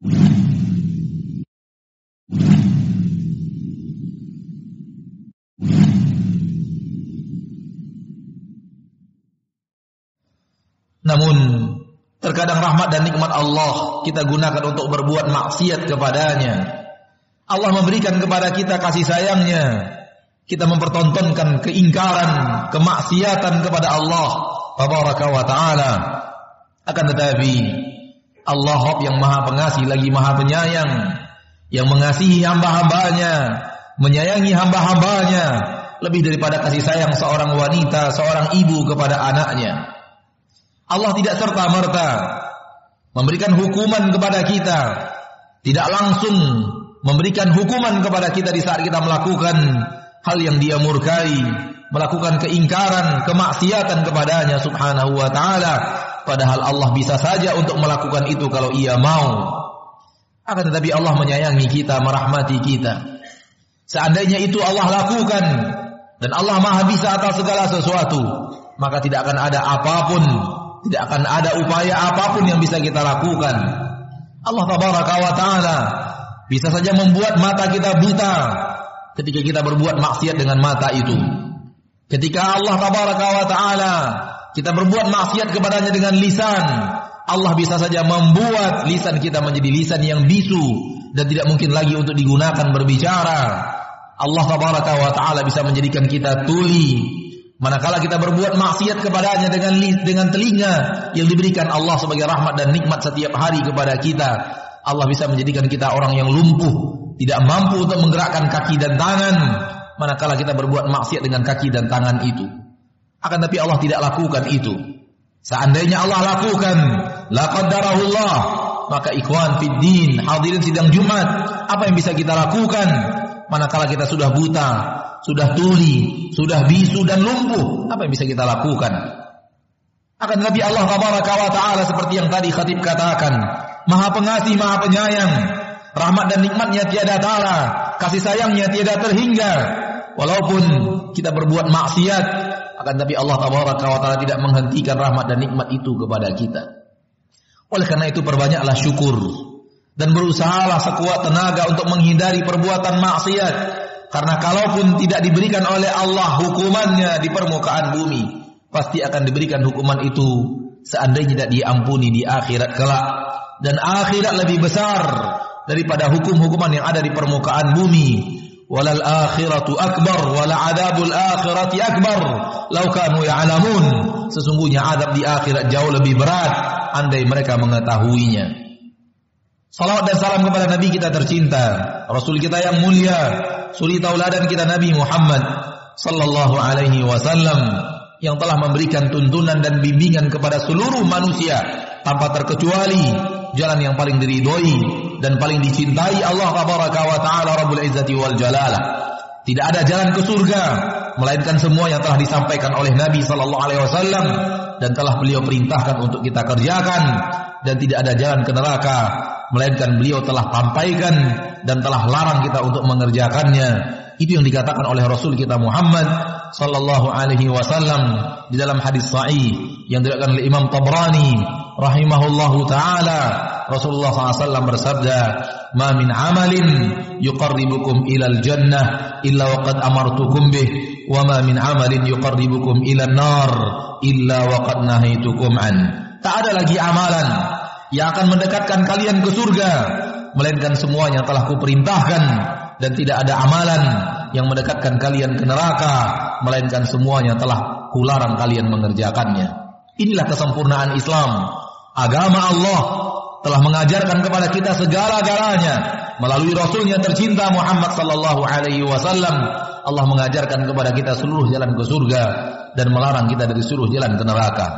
Namun terkadang rahmat dan nikmat Allah kita gunakan untuk berbuat maksiat kepadanya. Allah memberikan kepada kita kasih sayangnya. Kita mempertontonkan keingkaran, kemaksiatan kepada Allah tabaraka wa taala. Akan tetapi Allah yang maha pengasih lagi maha penyayang yang mengasihi hamba-hambanya, menyayangi hamba-hambanya lebih daripada kasih sayang seorang wanita, seorang ibu kepada anaknya. Allah tidak serta-merta memberikan hukuman kepada kita, tidak langsung memberikan hukuman kepada kita di saat kita melakukan hal yang dia murkai, melakukan keingkaran, kemaksiatan kepadanya subhanahu wa ta'ala. Padahal Allah bisa saja untuk melakukan itu kalau ia mau. Akan tetapi Allah menyayangi kita, merahmati kita. Seandainya itu Allah lakukan dan Allah maha bisa atas segala sesuatu, maka tidak akan ada apa pun tidak akan ada upaya apa pun yang bisa kita lakukan. Allah tabaraka wa taala bisa saja membuat mata kita buta ketika kita berbuat maksiat dengan mata itu. Ketika Allah tabaraka wa taala kita berbuat maksiat kepadanya dengan lisan, Allah bisa saja membuat lisan kita menjadi lisan yang bisu dan tidak mungkin lagi untuk digunakan berbicara. Allah tabaraka wa taala bisa menjadikan kita tuli Manakala kita berbuat maksiat kepadanya dengan dengan telinga yang diberikan Allah sebagai rahmat dan nikmat setiap hari kepada kita, Allah bisa menjadikan kita orang yang lumpuh, tidak mampu untuk menggerakkan kaki dan tangan. Manakala kita berbuat maksiat dengan kaki dan tangan itu, akan tapi Allah tidak lakukan itu. Seandainya Allah lakukan, la qaddarahullah, maka ikhwan fid din, hadirin sidang Jumat, apa yang bisa kita lakukan manakala kita sudah buta, sudah tuli, sudah bisu dan lumpuh, apa yang bisa kita lakukan? Akan tetapi Allah tabaraka wa taala seperti yang tadi khatib katakan, Maha Pengasih, Maha Penyayang, rahmat dan nikmatnya tiada tara, kasih sayangnya tiada terhingga. Walaupun kita berbuat maksiat, akan tapi Allah tabaraka wa taala tidak menghentikan rahmat dan nikmat itu kepada kita. Oleh karena itu perbanyaklah syukur dan berusahalah sekuat tenaga untuk menghindari perbuatan maksiat karena kalaupun tidak diberikan oleh Allah hukumannya di permukaan bumi, pasti akan diberikan hukuman itu seandainya tidak diampuni di akhirat kelak. Dan akhirat lebih besar daripada hukum-hukuman yang ada di permukaan bumi. Walal akhiratu akbar wala adabul akhirati akbar lau kanu ya'lamun. Sesungguhnya adab di akhirat jauh lebih berat andai mereka mengetahuinya. Salawat dan salam kepada Nabi kita tercinta, Rasul kita yang mulia, suri tauladan kita Nabi Muhammad sallallahu alaihi wasallam yang telah memberikan tuntunan dan bimbingan kepada seluruh manusia tanpa terkecuali jalan yang paling diridhoi dan paling dicintai Allah tabaraka wa taala Rabbul Izzati wal Jalalah. Tidak ada jalan ke surga melainkan semua yang telah disampaikan oleh Nabi sallallahu alaihi wasallam dan telah beliau perintahkan untuk kita kerjakan dan tidak ada jalan ke neraka melainkan beliau telah sampaikan dan telah larang kita untuk mengerjakannya. Itu yang dikatakan oleh Rasul kita Muhammad sallallahu alaihi wasallam di dalam hadis sahih yang diriwayatkan oleh Imam Tabrani rahimahullahu taala Rasulullah SAW bersabda ma min amalin yuqarribukum ilal jannah illa waqad amartukum bih wa ma min amalin yuqarribukum ilan nar illa waqad nahaitukum an. Tak ada lagi amalan yang akan mendekatkan kalian ke surga melainkan semuanya telah kuperintahkan dan tidak ada amalan yang mendekatkan kalian ke neraka melainkan semuanya telah kularang kalian mengerjakannya. Inilah kesempurnaan Islam. Agama Allah telah mengajarkan kepada kita segala-galanya melalui rasulnya tercinta Muhammad sallallahu alaihi wasallam Allah mengajarkan kepada kita seluruh jalan ke surga dan melarang kita dari seluruh jalan ke neraka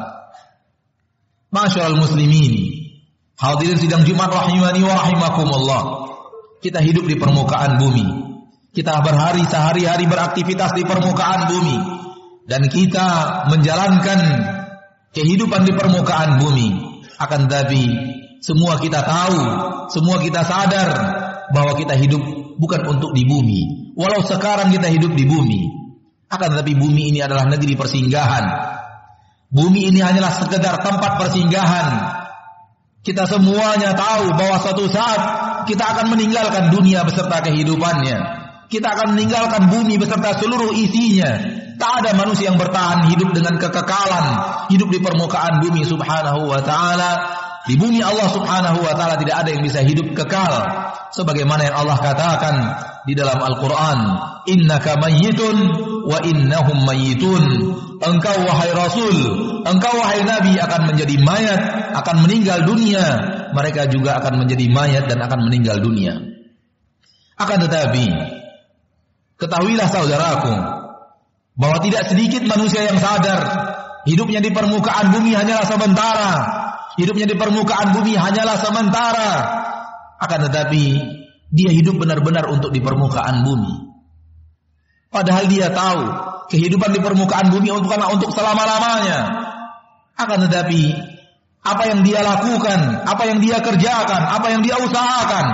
Masyaallah muslimin Hadirin sidang Jumat rahimani wa rahimakumullah. Kita hidup di permukaan bumi. Kita berhari sehari-hari beraktivitas di permukaan bumi dan kita menjalankan kehidupan di permukaan bumi. Akan tapi semua kita tahu, semua kita sadar bahwa kita hidup bukan untuk di bumi. Walau sekarang kita hidup di bumi, akan tetapi bumi ini adalah negeri persinggahan. Bumi ini hanyalah sekedar tempat persinggahan Kita semuanya tahu bahwa suatu saat kita akan meninggalkan dunia beserta kehidupannya. Kita akan meninggalkan bumi beserta seluruh isinya. Tak ada manusia yang bertahan hidup dengan kekekalan, hidup di permukaan bumi subhanahu wa ta'ala. Di bumi Allah subhanahu wa ta'ala tidak ada yang bisa hidup kekal. Sebagaimana yang Allah katakan di dalam Al-Quran. Innaka mayyitun wa innahum mayyitun. Engkau wahai Rasul, engkau wahai Nabi akan menjadi mayat, akan meninggal dunia. Mereka juga akan menjadi mayat dan akan meninggal dunia. Akan tetapi, ketahuilah saudaraku, bahwa tidak sedikit manusia yang sadar hidupnya di permukaan bumi hanyalah sementara. Hidupnya di permukaan bumi hanyalah sementara. Akan tetapi dia hidup benar-benar untuk di permukaan bumi. Padahal dia tahu kehidupan di permukaan bumi bukanlah untuk selama-lamanya. Akan tetapi apa yang dia lakukan, apa yang dia kerjakan, apa yang dia usahakan,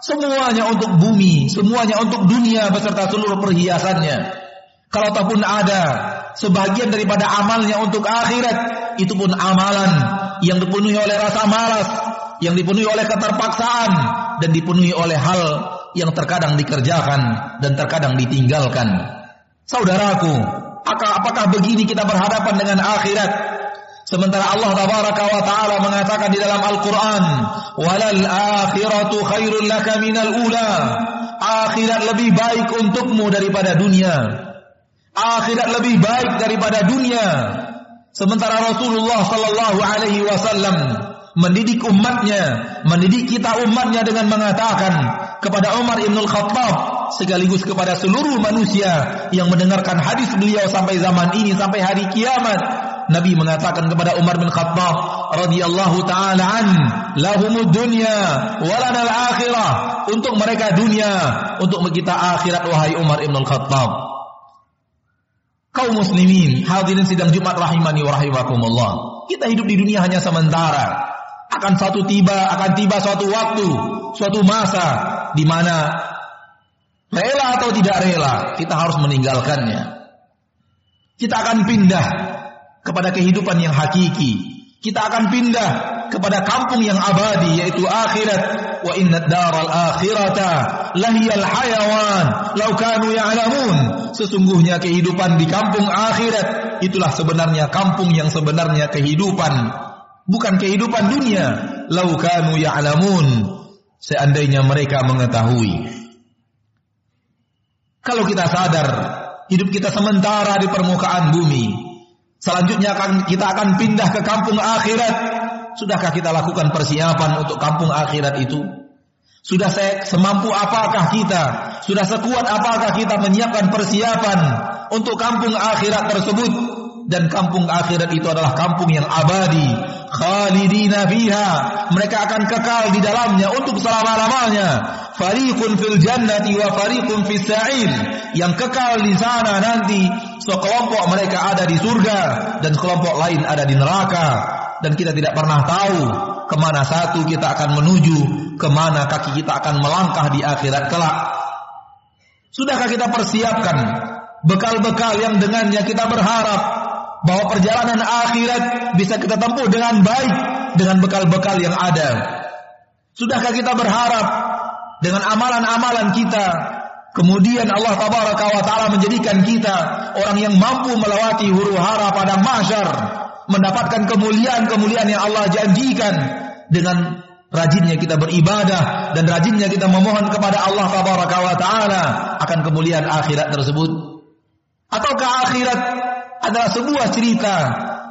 semuanya untuk bumi, semuanya untuk dunia beserta seluruh perhiasannya. Kalau ataupun ada sebagian daripada amalnya untuk akhirat, itu pun amalan yang dipenuhi oleh rasa malas, yang dipenuhi oleh keterpaksaan dan dipenuhi oleh hal yang terkadang dikerjakan dan terkadang ditinggalkan. Saudaraku, apakah begini kita berhadapan dengan akhirat? Sementara Allah tabaraka wa taala mengatakan di dalam Al-Qur'an, "Walal akhiratu khairul laka minal ula." Akhirat lebih baik untukmu daripada dunia. Akhirat lebih baik daripada dunia. Sementara Rasulullah sallallahu alaihi wasallam mendidik umatnya, mendidik kita umatnya dengan mengatakan kepada Umar Ibn Khattab sekaligus kepada seluruh manusia yang mendengarkan hadis beliau sampai zaman ini sampai hari kiamat. Nabi mengatakan kepada Umar bin Khattab radhiyallahu taala an, lahumud dunya walana al-akhirah. Untuk mereka dunia, untuk kita akhirat wahai Umar Ibn Khattab. Kaum muslimin, hadirin sidang Jumat rahimani wa rahimakumullah. Kita hidup di dunia hanya sementara akan satu tiba, akan tiba suatu waktu, suatu masa di mana rela atau tidak rela kita harus meninggalkannya. Kita akan pindah kepada kehidupan yang hakiki. Kita akan pindah kepada kampung yang abadi yaitu akhirat. Wa inna daral akhirata lahiyal hayawan law kanu ya'lamun. Sesungguhnya kehidupan di kampung akhirat itulah sebenarnya kampung yang sebenarnya kehidupan bukan kehidupan dunia. Laukanu ya'lamun. Seandainya mereka mengetahui. Kalau kita sadar hidup kita sementara di permukaan bumi, selanjutnya akan kita akan pindah ke kampung akhirat. Sudahkah kita lakukan persiapan untuk kampung akhirat itu? Sudah semampu apakah kita? Sudah sekuat apakah kita menyiapkan persiapan untuk kampung akhirat tersebut? Dan kampung akhirat itu adalah kampung yang abadi, khalidina fiha mereka akan kekal di dalamnya untuk selama-lamanya fariqun fil jannati wa fariqun fis sa'ir yang kekal di sana nanti sekelompok mereka ada di surga dan sekelompok lain ada di neraka dan kita tidak pernah tahu ke mana satu kita akan menuju ke mana kaki kita akan melangkah di akhirat kelak sudahkah kita persiapkan bekal-bekal yang dengannya kita berharap bahwa perjalanan akhirat bisa kita tempuh dengan baik dengan bekal-bekal yang ada. Sudahkah kita berharap dengan amalan-amalan kita kemudian Allah tabaraka taala menjadikan kita orang yang mampu melewati huru hara pada mahsyar mendapatkan kemuliaan-kemuliaan yang Allah janjikan dengan rajinnya kita beribadah dan rajinnya kita memohon kepada Allah tabaraka wa taala akan kemuliaan akhirat tersebut ataukah akhirat adalah sebuah cerita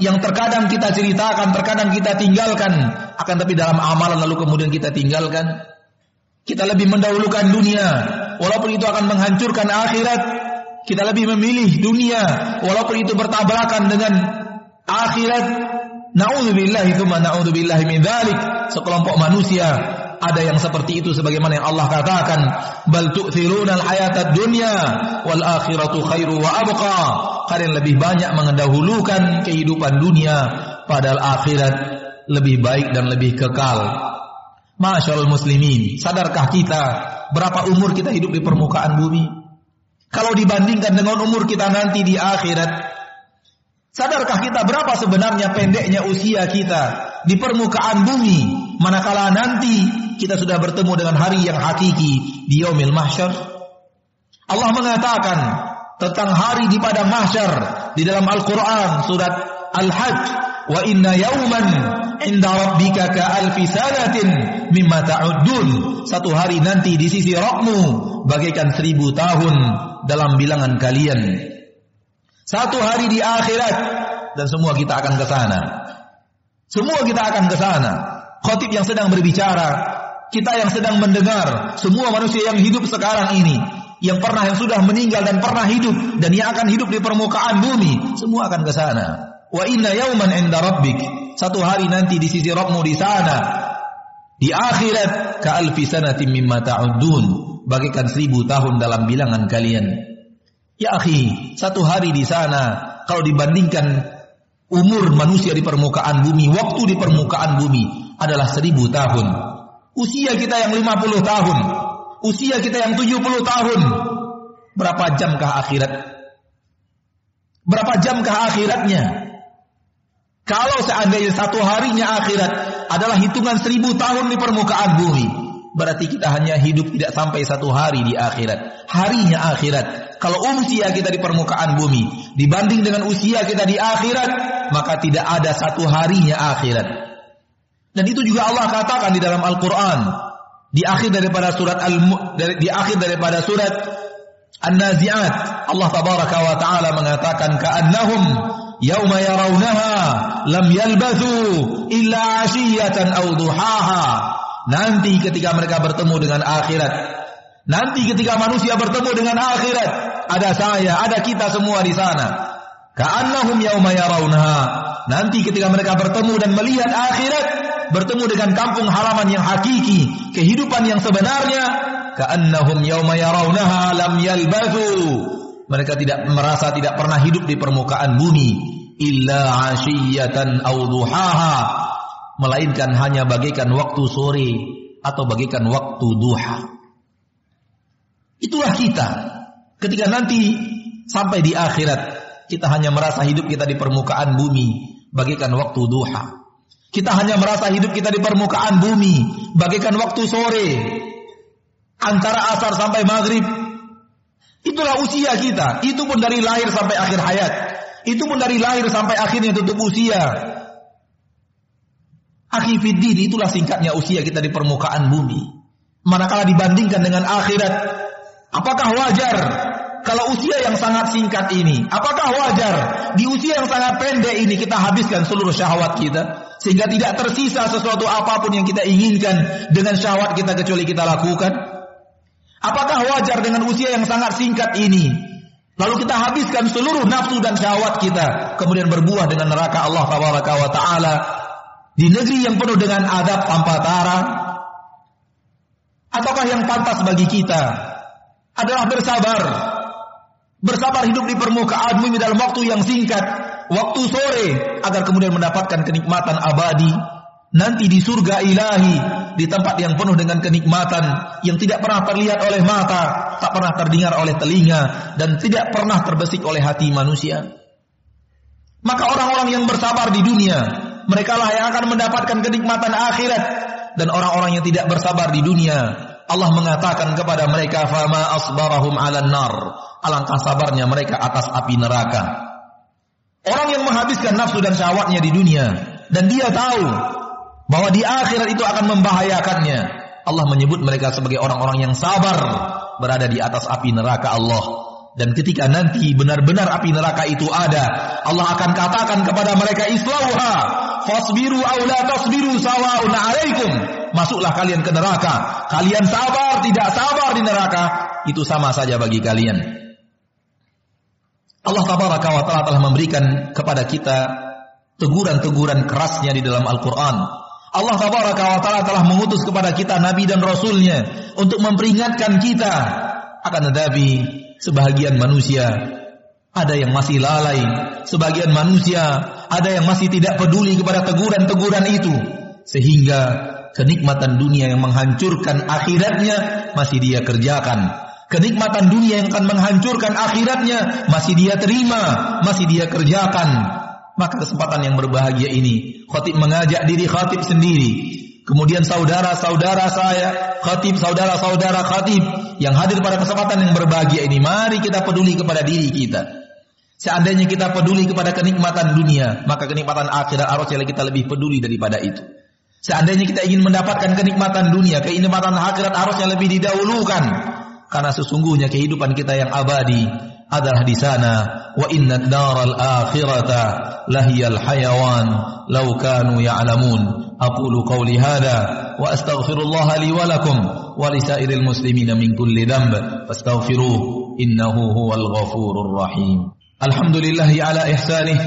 yang terkadang kita ceritakan, terkadang kita tinggalkan, akan tapi dalam amalan lalu kemudian kita tinggalkan. Kita lebih mendahulukan dunia, walaupun itu akan menghancurkan akhirat. Kita lebih memilih dunia, walaupun itu bertabrakan dengan akhirat. Nauzubillah itu naudzubillah min dzalik. Sekelompok manusia ada yang seperti itu sebagaimana yang Allah katakan bal tu'thiruna al-hayatad dunya wal akhiratu khairu wa abqa kalian lebih banyak mengendahulukan kehidupan dunia padahal akhirat lebih baik dan lebih kekal Masyaallah muslimin sadarkah kita berapa umur kita hidup di permukaan bumi kalau dibandingkan dengan umur kita nanti di akhirat Sadarkah kita berapa sebenarnya pendeknya usia kita di permukaan bumi? Manakala nanti kita sudah bertemu dengan hari yang hakiki di yaumil mahsyar? Allah mengatakan tentang hari di padang mahsyar di dalam Al-Qur'an surat Al-Hajj wa inna yauman inda rabbika ka alfi sanatin mimma ta'uddun. Satu hari nanti di sisi Rabbmu bagaikan seribu tahun dalam bilangan kalian satu hari di akhirat dan semua kita akan ke sana. Semua kita akan ke sana. Khatib yang sedang berbicara kita yang sedang mendengar semua manusia yang hidup sekarang ini yang pernah yang sudah meninggal dan pernah hidup dan yang akan hidup di permukaan bumi semua akan ke sana. Wa inna yauman inda rabbik. Satu hari nanti di sisi Rabbmu di sana. Di akhirat ka alfi sanatin mimma ta'udun bagaikan seribu tahun dalam bilangan kalian ya akhi satu hari di sana kalau dibandingkan umur manusia di permukaan bumi waktu di permukaan bumi adalah seribu tahun Usia kita yang 50 tahun, usia kita yang 70 tahun. Berapa jamkah akhirat? Berapa jamkah akhiratnya? Kalau seandainya satu harinya akhirat adalah hitungan seribu tahun di permukaan bumi, berarti kita hanya hidup tidak sampai satu hari di akhirat. Harinya akhirat. Kalau usia kita di permukaan bumi dibanding dengan usia kita di akhirat, maka tidak ada satu harinya akhirat. Dan itu juga Allah katakan di dalam Al-Quran. Di akhir daripada surat Al di akhir daripada surat An-Nazi'at Allah tabaraka wa taala mengatakan ka'annahum yauma yarawnaha lam yalbathu illa 'ashiyatan aw nanti ketika mereka bertemu dengan akhirat. Nanti ketika manusia bertemu dengan akhirat ada saya ada kita semua di sana. Ka'annahum yauma nanti ketika mereka bertemu dan melihat akhirat bertemu dengan kampung halaman yang hakiki, kehidupan yang sebenarnya, ka'annahum yauma lam yalbathu. Mereka tidak merasa tidak pernah hidup di permukaan bumi illa ashiyatan aw duhaha, melainkan hanya bagaikan waktu sore atau bagaikan waktu duha. Itulah kita. Ketika nanti sampai di akhirat, kita hanya merasa hidup kita di permukaan bumi bagaikan waktu duha. Kita hanya merasa hidup kita di permukaan bumi, bagaikan waktu sore, antara asar sampai maghrib. Itulah usia kita. Itu pun dari lahir sampai akhir hayat. Itu pun dari lahir sampai akhirnya tutup usia. Akhifiddin itulah singkatnya usia kita di permukaan bumi. Manakala dibandingkan dengan akhirat, apakah wajar kalau usia yang sangat singkat ini, apakah wajar di usia yang sangat pendek ini kita habiskan seluruh syahwat kita sehingga tidak tersisa sesuatu apa pun yang kita inginkan dengan syahwat kita kecuali kita lakukan? Apakah wajar dengan usia yang sangat singkat ini lalu kita habiskan seluruh nafsu dan syahwat kita kemudian berbuah dengan neraka Allah wa taala di negeri yang penuh dengan adab tanpa tara? Ataukah yang pantas bagi kita adalah bersabar bersabar hidup di permukaan bumi dalam waktu yang singkat, waktu sore, agar kemudian mendapatkan kenikmatan abadi nanti di surga ilahi, di tempat yang penuh dengan kenikmatan yang tidak pernah terlihat oleh mata, tak pernah terdengar oleh telinga, dan tidak pernah terbesik oleh hati manusia. Maka orang-orang yang bersabar di dunia, mereka lah yang akan mendapatkan kenikmatan akhirat, dan orang-orang yang tidak bersabar di dunia, Allah mengatakan kepada mereka fama asbarahum 'alan nar. Alangkah sabarnya mereka atas api neraka. Orang yang menghabiskan nafsu dan syahwatnya di dunia dan dia tahu bahwa di akhirat itu akan membahayakannya. Allah menyebut mereka sebagai orang-orang yang sabar berada di atas api neraka Allah. Dan ketika nanti benar-benar api neraka itu ada, Allah akan katakan kepada mereka islauha fasbiru aw la tasbiru sawaun alaikum. Masuklah kalian ke neraka. Kalian sabar tidak sabar di neraka, itu sama saja bagi kalian. Allah tabaraka wa taala telah memberikan kepada kita teguran-teguran kerasnya di dalam Al-Qur'an. Allah tabaraka wa taala telah mengutus kepada kita nabi dan rasulnya untuk memperingatkan kita akan tetapi sebahagian manusia ada yang masih lalai, sebagian manusia ada yang masih tidak peduli kepada teguran-teguran itu sehingga kenikmatan dunia yang menghancurkan akhiratnya masih dia kerjakan. Kenikmatan dunia yang akan menghancurkan akhiratnya masih dia terima, masih dia kerjakan. Maka kesempatan yang berbahagia ini, khatib mengajak diri khatib sendiri kemudian saudara-saudara saya, khatib saudara-saudara khatib yang hadir pada kesempatan yang berbahagia ini, mari kita peduli kepada diri kita. Seandainya kita peduli kepada kenikmatan dunia, maka kenikmatan akhirat harusnya kita lebih peduli daripada itu. Seandainya kita ingin mendapatkan kenikmatan dunia, kenikmatan akhirat harusnya lebih didahulukan. Karena sesungguhnya kehidupan kita yang abadi adalah di sana. Wa inna daral akhirata lahiyal hayawan law kanu ya'lamun. Aqulu qawli hadha wa astaghfirullah li wa lakum wa muslimina min kulli dhanb fastaghfiruh innahu huwal ghafurur rahim. Ala ihsanih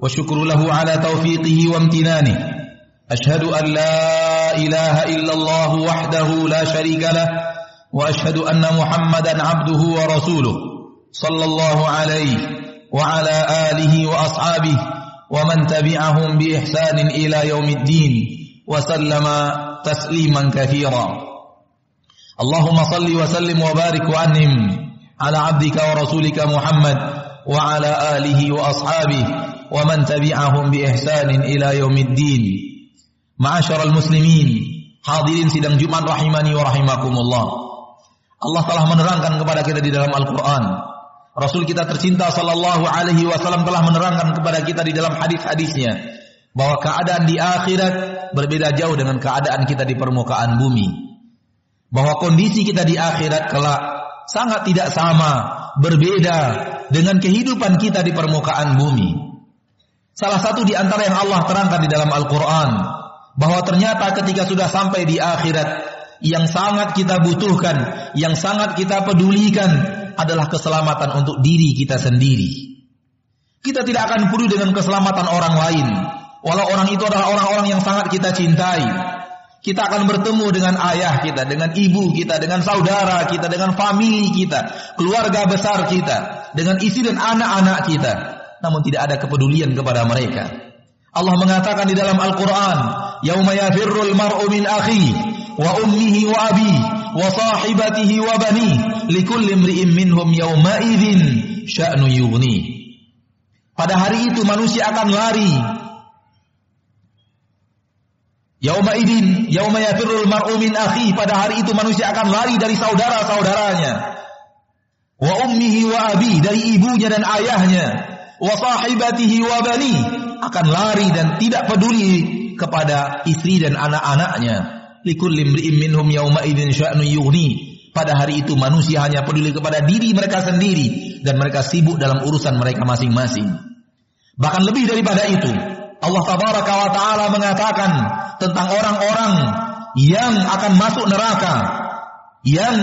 wa syukru lahu ala taufiqihi wa amtinanihi. أشهد أن لا إله إلا الله وحده لا شريك له وأشهد أن محمدا عبده ورسوله صلى الله عليه وعلى آله وأصحابه ومن تبعهم بإحسان إلى يوم الدين وسلم تسليما كثيرا اللهم صل وسلم وبارك وأنم على عبدك ورسولك محمد وعلى آله وأصحابه ومن تبعهم بإحسان إلى يوم الدين Ma'asyaral muslimin, hadirin sidang Jumat rahimani wa rahimakumullah. Allah telah menerangkan kepada kita di dalam Al-Qur'an. Rasul kita tercinta sallallahu alaihi wasallam telah menerangkan kepada kita di dalam hadis-hadisnya bahwa keadaan di akhirat berbeda jauh dengan keadaan kita di permukaan bumi. Bahwa kondisi kita di akhirat kelak sangat tidak sama, berbeda dengan kehidupan kita di permukaan bumi. Salah satu di antara yang Allah terangkan di dalam Al-Qur'an bahwa ternyata ketika sudah sampai di akhirat yang sangat kita butuhkan, yang sangat kita pedulikan adalah keselamatan untuk diri kita sendiri. Kita tidak akan peduli dengan keselamatan orang lain, walau orang itu adalah orang-orang yang sangat kita cintai. Kita akan bertemu dengan ayah kita, dengan ibu kita, dengan saudara kita, dengan famili kita, keluarga besar kita, dengan istri dan anak-anak kita. Namun tidak ada kepedulian kepada mereka. Allah mengatakan di dalam Al-Quran, yauma yafirrul mar'u min wa ummihi wa abi wa sahibatihi wa bani likulli imri'in minhum yauma idzin sya'nu yughni pada hari itu manusia akan lari Yauma idin, yauma yafirrul mar'u min pada hari itu manusia akan lari dari saudara-saudaranya. Wa ummihi wa abi, dari ibunya dan ayahnya. Wa sahibatihi wa bani, akan lari dan tidak peduli kepada istri dan anak-anaknya. Likulli imri'in minhum yauma idzin sya'nu yughni. Pada hari itu manusia hanya peduli kepada diri mereka sendiri dan mereka sibuk dalam urusan mereka masing-masing. Bahkan lebih daripada itu, Allah tabaraka wa taala mengatakan tentang orang-orang yang akan masuk neraka, yang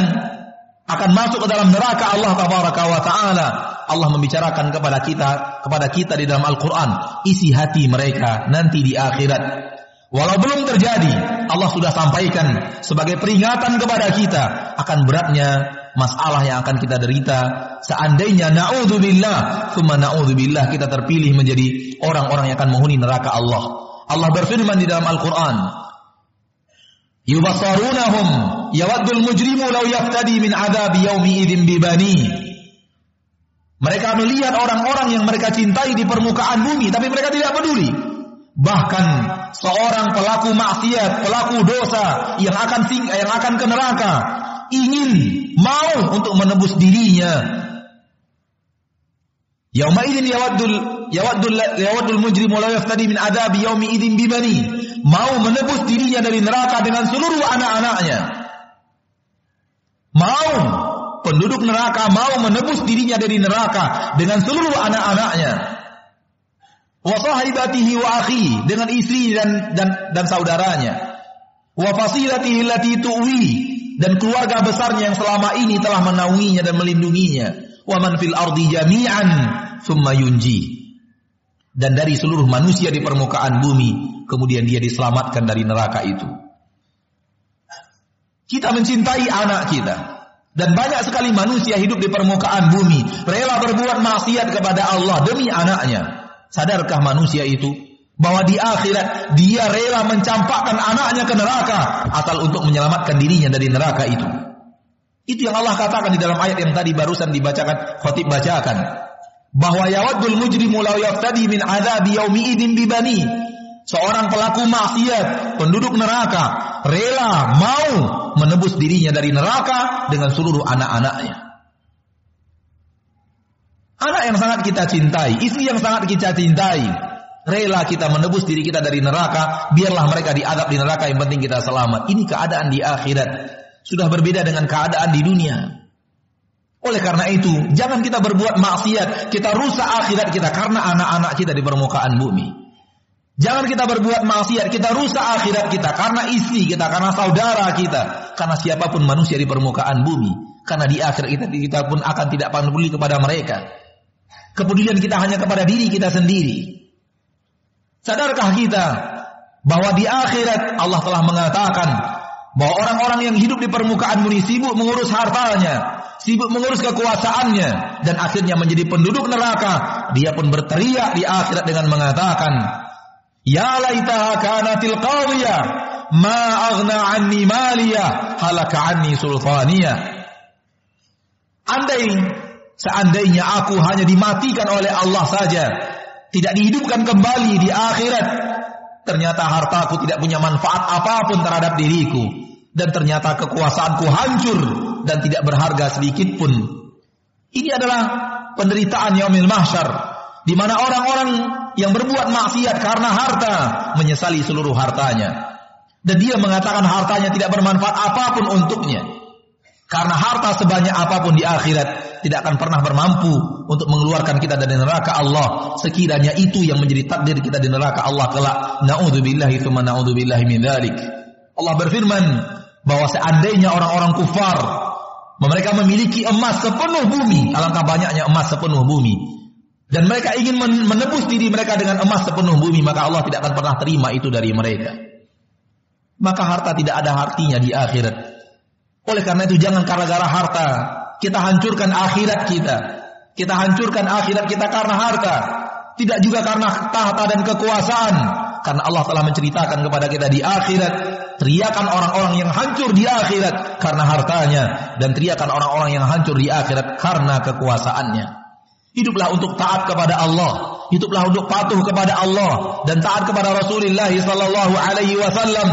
akan masuk ke dalam neraka Allah tabaraka wa taala Allah membicarakan kepada kita kepada kita di dalam Al-Qur'an isi hati mereka nanti di akhirat. Walau belum terjadi, Allah sudah sampaikan sebagai peringatan kepada kita akan beratnya masalah yang akan kita derita seandainya naudzubillah thumma naudzubillah kita terpilih menjadi orang-orang yang akan menghuni neraka Allah. Allah berfirman di dalam Al-Qur'an, "Yubassarunahum yawaddul mujrimu law yaftadi min adabi yaumi idzin bibani." Mereka melihat orang-orang yang mereka cintai di permukaan bumi, tapi mereka tidak peduli. Bahkan seorang pelaku maksiat, pelaku dosa yang akan sing, yang akan ke neraka, ingin mau untuk menebus dirinya. Yauma idzin yawaddul yawaddul mujrimu la yaftadi min adabi yaumi idzin bibani. Mau menebus dirinya dari neraka dengan seluruh anak-anaknya. Mau penduduk neraka mau menebus dirinya dari neraka dengan seluruh anak-anaknya. Wa sahibatihi wa akhi dengan istri dan dan dan saudaranya. Wa fasilatihi allati tuwi dan keluarga besarnya yang selama ini telah menaunginya dan melindunginya. Wa man fil ardi jami'an thumma yunji. Dan dari seluruh manusia di permukaan bumi kemudian dia diselamatkan dari neraka itu. Kita mencintai anak kita, dan banyak sekali manusia hidup di permukaan bumi, rela berbuat maksiat kepada Allah demi anaknya. Sadarkah manusia itu bahwa di akhirat dia rela mencampakkan anaknya ke neraka asal untuk menyelamatkan dirinya dari neraka itu. Itu yang Allah katakan di dalam ayat yang tadi barusan dibacakan, khatib bacakan. Bahwa yawaddul mujrimu law yaftadi min adzabi yaumi idin bibani. seorang pelaku maksiat, penduduk neraka, rela mau menebus dirinya dari neraka dengan seluruh anak-anaknya. Anak yang sangat kita cintai, istri yang sangat kita cintai, rela kita menebus diri kita dari neraka, biarlah mereka diadab di neraka, yang penting kita selamat. Ini keadaan di akhirat. Sudah berbeda dengan keadaan di dunia. Oleh karena itu, jangan kita berbuat maksiat, kita rusak akhirat kita karena anak-anak kita di permukaan bumi. Jangan kita berbuat maksiat, kita rusak akhirat kita karena istri kita, karena saudara kita, karena siapa pun manusia di permukaan bumi. Karena di akhir kita kita pun akan tidak peduli kepada mereka. Kepedulian kita hanya kepada diri kita sendiri. Sadarkah kita bahwa di akhirat Allah telah mengatakan bahwa orang-orang yang hidup di permukaan bumi sibuk mengurus hartanya, sibuk mengurus kekuasaannya dan akhirnya menjadi penduduk neraka, dia pun berteriak di akhirat dengan mengatakan, Ya laitaha kanatil qadiyah ma aghna anni maliyah halaka anni sultaniyah. Andai seandainya aku hanya dimatikan oleh Allah saja, tidak dihidupkan kembali di akhirat, ternyata hartaku tidak punya manfaat apa pun terhadap diriku dan ternyata kekuasaanku hancur dan tidak berharga sedikit pun. Ini adalah penderitaan yaumil mahsyar di mana orang-orang yang berbuat maksiat karena harta menyesali seluruh hartanya. Dan dia mengatakan hartanya tidak bermanfaat apa pun untuknya. Karena harta sebanyak apa pun di akhirat tidak akan pernah bermampu untuk mengeluarkan kita dari neraka Allah. Sekiranya itu yang menjadi takdir kita di neraka Allah kelak. Na'udzubillahi tsumma na'udzubillahi min dzalik. Allah berfirman bahwa seandainya orang-orang kufar mereka memiliki emas sepenuh bumi, alangkah banyaknya emas sepenuh bumi dan mereka ingin menebus diri mereka dengan emas sepenuh bumi, maka Allah tidak akan pernah terima itu dari mereka. Maka harta tidak ada artinya di akhirat. Oleh karena itu jangan gara-gara harta kita hancurkan akhirat kita. Kita hancurkan akhirat kita karena harta. Tidak juga karena tahta dan kekuasaan. Karena Allah telah menceritakan kepada kita di akhirat. Teriakan orang-orang yang hancur di akhirat karena hartanya. Dan teriakan orang-orang yang hancur di akhirat karena kekuasaannya. Hiduplah untuk taat kepada Allah, hiduplah untuk patuh kepada Allah dan taat kepada Rasulullah sallallahu alaihi wasallam.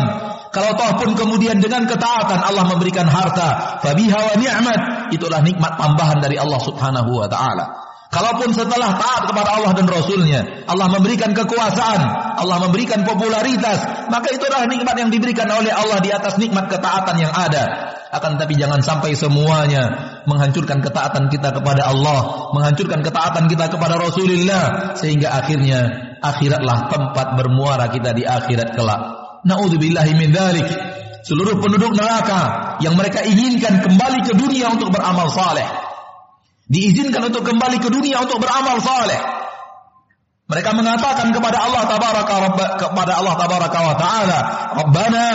Kalau toh pun kemudian dengan ketaatan Allah memberikan harta, fabiha wa ni'mat, itulah nikmat tambahan dari Allah Subhanahu wa taala. Kalaupun setelah taat kepada Allah dan Rasulnya, Allah memberikan kekuasaan, Allah memberikan popularitas, maka itulah nikmat yang diberikan oleh Allah di atas nikmat ketaatan yang ada. Akan tapi jangan sampai semuanya menghancurkan ketaatan kita kepada Allah, menghancurkan ketaatan kita kepada Rasulullah, sehingga akhirnya akhiratlah tempat bermuara kita di akhirat kelak. Naudzubillahi min dzalik. Seluruh penduduk neraka yang mereka inginkan kembali ke dunia untuk beramal saleh diizinkan untuk kembali ke dunia untuk beramal saleh. Mereka mengatakan kepada Allah tabaraka kepada Allah tabaraka wa taala, "Rabbana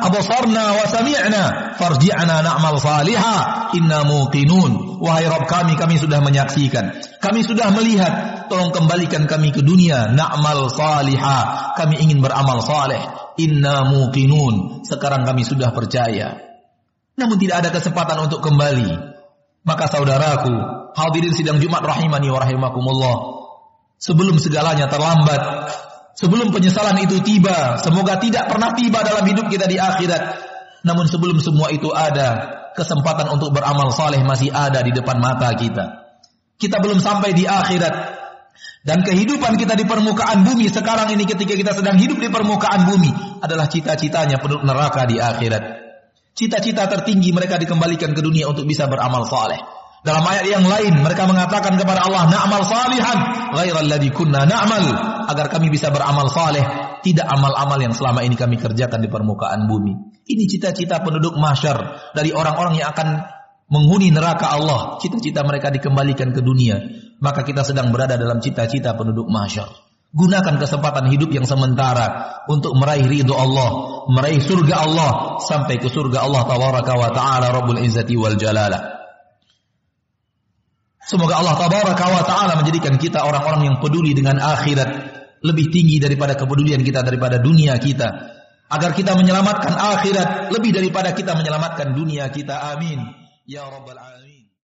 absarna wa sami'na farji'na na'mal salihah inna muqinun." Wahai Rabb kami, kami sudah menyaksikan, kami sudah melihat, tolong kembalikan kami ke dunia, na'mal salihah. Kami ingin beramal saleh. Inna muqinun. Sekarang kami sudah percaya. Namun tidak ada kesempatan untuk kembali. Maka saudaraku, hadirin sidang Jumat rahimani wa rahimakumullah. Sebelum segalanya terlambat, sebelum penyesalan itu tiba, semoga tidak pernah tiba dalam hidup kita di akhirat. Namun sebelum semua itu ada, kesempatan untuk beramal saleh masih ada di depan mata kita. Kita belum sampai di akhirat. Dan kehidupan kita di permukaan bumi sekarang ini ketika kita sedang hidup di permukaan bumi adalah cita-citanya penduduk neraka di akhirat. Cita-cita tertinggi mereka dikembalikan ke dunia untuk bisa beramal saleh. Dalam ayat yang lain mereka mengatakan kepada Allah, "Na'mal salihan ghairal ladzi kunna na'mal." Agar kami bisa beramal saleh, tidak amal-amal yang selama ini kami kerjakan di permukaan bumi. Ini cita-cita penduduk mahsyar dari orang-orang yang akan menghuni neraka Allah. Cita-cita mereka dikembalikan ke dunia. Maka kita sedang berada dalam cita-cita penduduk mahsyar. Gunakan kesempatan hidup yang sementara untuk meraih ridho Allah, meraih surga Allah sampai ke surga Allah tabaraka wa taala Rabbul Izzati wal Jalalah. Semoga Allah tabaraka wa taala menjadikan kita orang-orang yang peduli dengan akhirat lebih tinggi daripada kepedulian kita daripada dunia kita agar kita menyelamatkan akhirat lebih daripada kita menyelamatkan dunia kita amin ya rabbal alamin